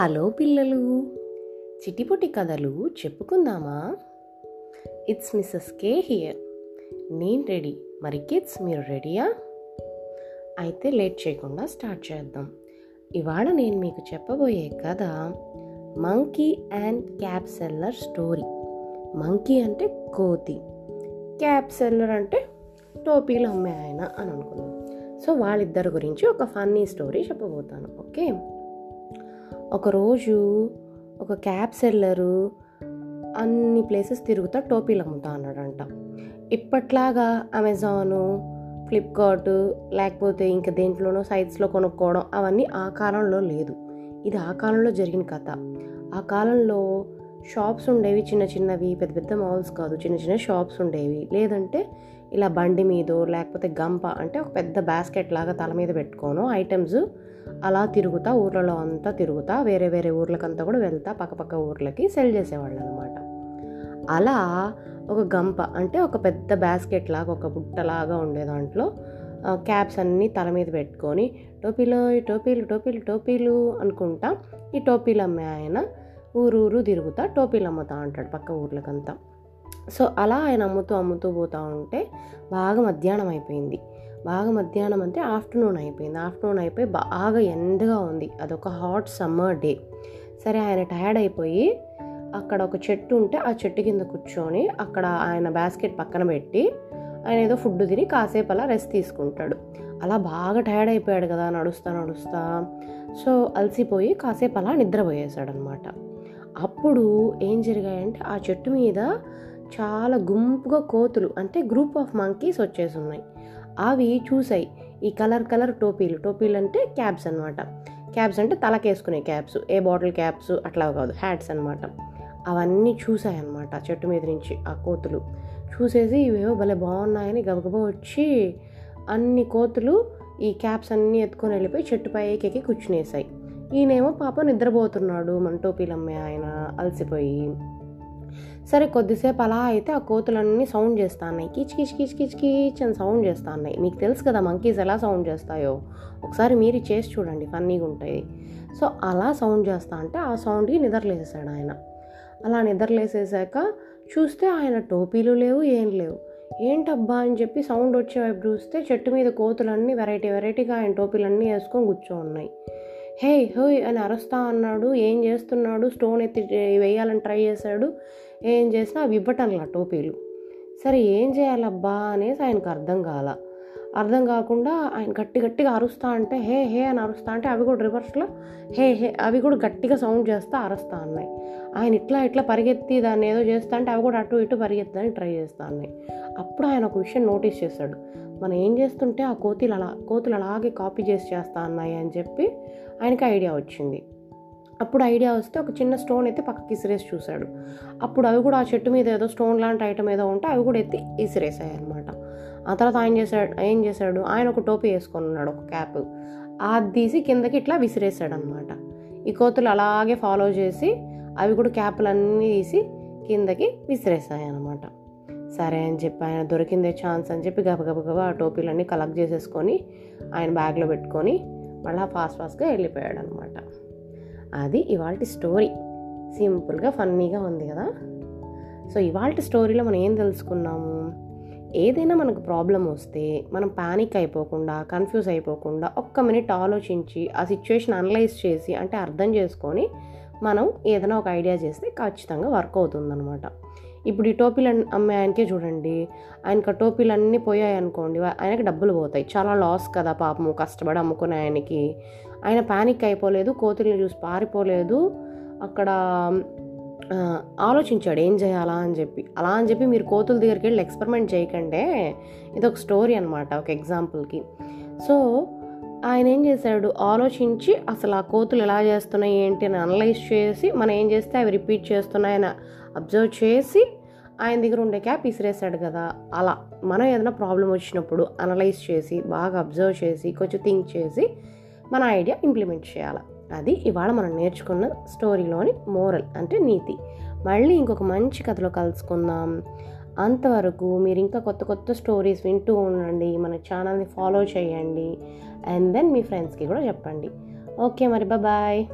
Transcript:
Hello పిల్లలు. చిటిపొటి కథలు చెప్పుకుందామా? ఇట్స్ మిస్సెస్ కే హియర్ నేను రెడీ. మరి కిడ్స్ మీరు రెడీయా? అయితే లేట్ చేయకుండా స్టార్ట్ చేద్దాం. ఇవాళ నేను మీకు చెప్పబోయే కథ monkey and cap seller story monkey అంటే కోతి. క్యాప్ సెల్లర్ అంటే టోపీలు అమ్మే ఆయన అని అనుకుందాం. సో వాళ్ళిద్దరి గురించి ఒక ఫన్నీ స్టోరీ చెప్పబోతాను. ఓకే ఒకరోజు ఒక క్యాబ్ సెల్లరు అన్ని ప్లేసెస్ తిరుగుతా టోపీలు అమ్ముతా అన్నాడంట. ఇప్పట్లాగా అమెజాను ఫ్లిప్కార్ట్ లేకపోతే ఇంకా దేంట్లోనో సైట్స్లో కొనుక్కోవడం అవన్నీ ఆ కాలంలో లేదు. ఇది ఆ కాలంలో జరిగిన కథ. ఆ కాలంలో షాప్స్ ఉండేవి చిన్న చిన్నవి పెద్ద పెద్ద మాల్స్ కాదు చిన్న చిన్న షాప్స్ ఉండేవి. లేదంటే ఇలా బండి మీదో లేకపోతే గంప అంటే ఒక పెద్ద బాస్కెట్ లాగా తల మీద పెట్టుకోను ఐటమ్స్ అలా తిరుగుతా ఊర్లలో అంతా తిరుగుతా వేరే వేరే ఊర్లకంతా కూడా వెళ్తా పక్కపక్క ఊర్లకి సెల్ చేసేవాళ్ళు అనమాట అలా ఒక గంప అంటే ఒక పెద్ద బాస్కెట్ లాగా ఒక బుట్టలాగా ఉండే దాంట్లో క్యాప్స్ అన్నీ తల మీద పెట్టుకొని టోపీలు ఈ టోపీలు టోపీలు టోపీలు అనుకుంటా ఈ టోపీలు అమ్మే ఆయన ఊరు ఊరు తిరుగుతా టోపీలు అమ్ముతా అంటాడు పక్క ఊర్లకంతా. సో అలా ఆయన అమ్ముతూ అమ్ముతూ పోతూ ఉంటే బాగా మధ్యాహ్నం అయిపోయింది. బాగా మధ్యాహ్నం అంటే ఆఫ్టర్నూన్ అయిపోయింది. ఆఫ్టర్నూన్ అయిపోయి బాగా ఎండగా ఉంది. అదొక హాట్ సమ్మర్ డే. సరే ఆయన టయర్డ్ అయిపోయి అక్కడ ఒక చెట్టు ఉంటే ఆ చెట్టు కింద కూర్చొని అక్కడ ఆయన బాస్కెట్ పక్కన పెట్టి ఆయన ఏదో ఫుడ్ తిని కాసేపు అలా రెస్ట్ తీసుకుంటాడు. అలా బాగా టయర్డ్ అయిపోయాడు కదా నడుస్తా నడుస్తా. సో అలసిపోయి కాసేపు అలా నిద్రపోయేశాడు అనమాట అప్పుడు ఏం జరిగాయంటే ఆ చెట్టు మీద చాలా గుంపుగా కోతులు అంటే గ్రూప్ ఆఫ్ మంకీస్ వచ్చేసి ఉన్నాయి. అవి చూసాయి. ఈ కలర్ కలర్ టోపీలు. టోపీలు అంటే క్యాబ్స్ అనమాట క్యాబ్స్ అంటే తలకేసుకునే క్యాబ్స్ ఏ బాటిల్ క్యాబ్స్ అట్లా కాదు. హ్యాట్స్ అనమాట అవన్నీ చూసాయి అనమాట చెట్టు మీద నుంచి ఆ కోతులు. చూసేసి ఇవేవో భలే బాగున్నాయని గబగబా వచ్చి అన్ని కోతులు ఈ క్యాప్స్ అన్నీ ఎత్తుకొని వెళ్ళిపోయి చెట్టు పైకి ఎక్కి కూర్చునేసాయి. ఈయనేమో పాప నిద్రపోతున్నాడు. మన టోపీలు అమ్మే ఆయన అలసిపోయి. సరే కొద్దిసేపు అలా అయితే ఆ కోతులన్నీ సౌండ్ చేస్తున్నాయి. కిచ్ కిచ్ కిచ్ కిచ్ కిచ్ అని సౌండ్ చేస్తున్నాయి. మీకు తెలుసు కదా మంకీస్ ఎలా సౌండ్ చేస్తాయో. ఒకసారి మీరు చేసి చూడండి ఫన్నీగా ఉంటాయి. సో అలా సౌండ్ చేస్తా అంటే ఆ సౌండ్కి నిద్రలేసేసాడు ఆయన. అలా నిద్రలేసేసాక చూస్తే ఆయన టోపీలు లేవు ఏం లేవు. ఏంటబ్బా అని చెప్పి సౌండ్ వచ్చే వైపు చూస్తే చెట్టు మీద కోతులన్నీ వెరైటీ వెరైటీగా ఆయన టోపీలన్నీ వేసుకొని కూర్చో ఉన్నాయి హే హోయ్ అని అరుస్తా అన్నాడు. ఏం చేస్తున్నాడు? స్టోన్ ఎత్తి వేయాలని ట్రై చేశాడు. ఏం చేసినా అవి ఇవ్వటంలా టోపీలు. సరే ఏం చేయాలబ్బా అనేసి ఆయనకు అర్థం కాల. అర్థం కాకుండా ఆయన గట్టి గట్టిగా అరుస్తా అంటే హే హే అని అరుస్తా అంటే అవి కూడా రివర్స్లో హే హే అవి కూడా గట్టిగా సౌండ్ చేస్తా అరుస్తా అన్నాయి. ఆయన ఇట్లా ఇట్లా పరిగెత్తి దాన్ని ఏదో చేస్తా అంటే అవి కూడా అటు ఇటు పరిగెత్తడానికి ట్రై చేస్తా అన్నాయి. అప్పుడు ఆయన ఒక విషయం నోటీస్ చేశాడు. మనం ఏం చేస్తుంటే ఆ కోతులు అలా కోతులు అలాగే కాపీ చేసి చేస్తా అన్నాయి అని చెప్పి ఆయనకి ఐడియా వచ్చింది. అప్పుడు ఐడియా వస్తే ఒక చిన్న స్టోన్ ఎత్తి పక్కకి ఇసిరేసి చూశాడు. అప్పుడు అవి కూడా ఆ చెట్టు మీద ఏదో స్టోన్ లాంటి ఐటమ్ ఏదో ఉంటే అవి కూడా ఎత్తి ఇసిరేసాయి అనమాట ఆ తర్వాత ఆయన చేశాడు ఏం చేశాడు? ఆయన ఒక టోపీ వేసుకొని ఉన్నాడు ఒక క్యాప్. అది తీసి కిందకి ఇట్లా విసిరేసాడు అనమాట ఈ కోతులు అలాగే ఫాలో చేసి అవి కూడా క్యాపులన్నీ తీసి కిందకి విసిరేసాయి అనమాట సరే అని చెప్పి ఆయన దొరికిందే ఛాన్స్ అని చెప్పి గబగబగబా ఆ టోపీలన్నీ కలెక్ట్ చేసేసుకొని ఆయన బ్యాగ్లో పెట్టుకొని మళ్ళీ ఫాస్ట్ ఫాస్ట్గా వెళ్ళిపోయాడు అనమాట అది ఇవాళ స్టోరీ. సింపుల్గా ఫన్నీగా ఉంది కదా. సో ఇవాళ స్టోరీలో మనం ఏం తెలుసుకున్నాము? ఏదైనా మనకు ప్రాబ్లం వస్తే మనం ప్యానిక్ అయిపోకుండా కన్ఫ్యూజ్ అయిపోకుండా ఒక్క మినిట్ ఆలోచించి ఆ సిచ్యువేషన్ అనలైజ్ చేసి అంటే అర్థం చేసుకొని మనం ఏదైనా ఒక ఐడియా చేస్తే ఖచ్చితంగా వర్క్ అవుతుందనమాట ఇప్పుడు ఈ టోపీలు అమ్మే ఆయనకే చూడండి. ఆయనకు టోపీలు అన్నీ పోయాయి అనుకోండి ఆయనకి డబ్బులు పోతాయి. చాలా లాస్ కదా పాపము కష్టపడి అమ్ముకునే ఆయనకి. ఆయన ప్యానిక్ అయిపోలేదు కోతుల్ని చూసి పారిపోలేదు. అక్కడ ఆలోచించాడు ఏం చేయాలా అని చెప్పి. అలా అని చెప్పి మీరు కోతుల దగ్గరికి వెళ్ళి ఎక్స్పెరిమెంట్ చేయకండే ఇది ఒక స్టోరీ అనమాట ఒక ఎగ్జాంపుల్కి సో ఆయన ఏం చేశాడు? ఆలోచించి అసలు ఆ కోతులు ఎలా చేస్తున్నాయి ఏంటి అని అనలైజ్ చేసి మనం ఏం చేస్తే అవి రిపీట్ చేస్తున్నాయని అబ్జర్వ్ చేసి ఆయన దగ్గర ఉండే క్యాప్ ఇసిరేసాడు కదా. అలా మనం ఏదైనా ప్రాబ్లం వచ్చినప్పుడు అనలైజ్ చేసి బాగా అబ్జర్వ్ చేసి కొంచెం థింక్ చేసి మన ఐడియా ఇంప్లిమెంట్ చేయాలి. అది ఇవాళ మనం నేర్చుకున్న స్టోరీలోని మోరల్ అంటే నీతి. మళ్ళీ ఇంకొక మంచి కథలో కలుసుకుందాం. అంతవరకు మీరు ఇంకా కొత్త కొత్త స్టోరీస్ వింటూ ఉండండి మన ఛానల్ని ఫాలో చేయండి అండ్ దెన్ మీ ఫ్రెండ్స్కి కూడా చెప్పండి. ఓకే మరి బాయ్ బాయ్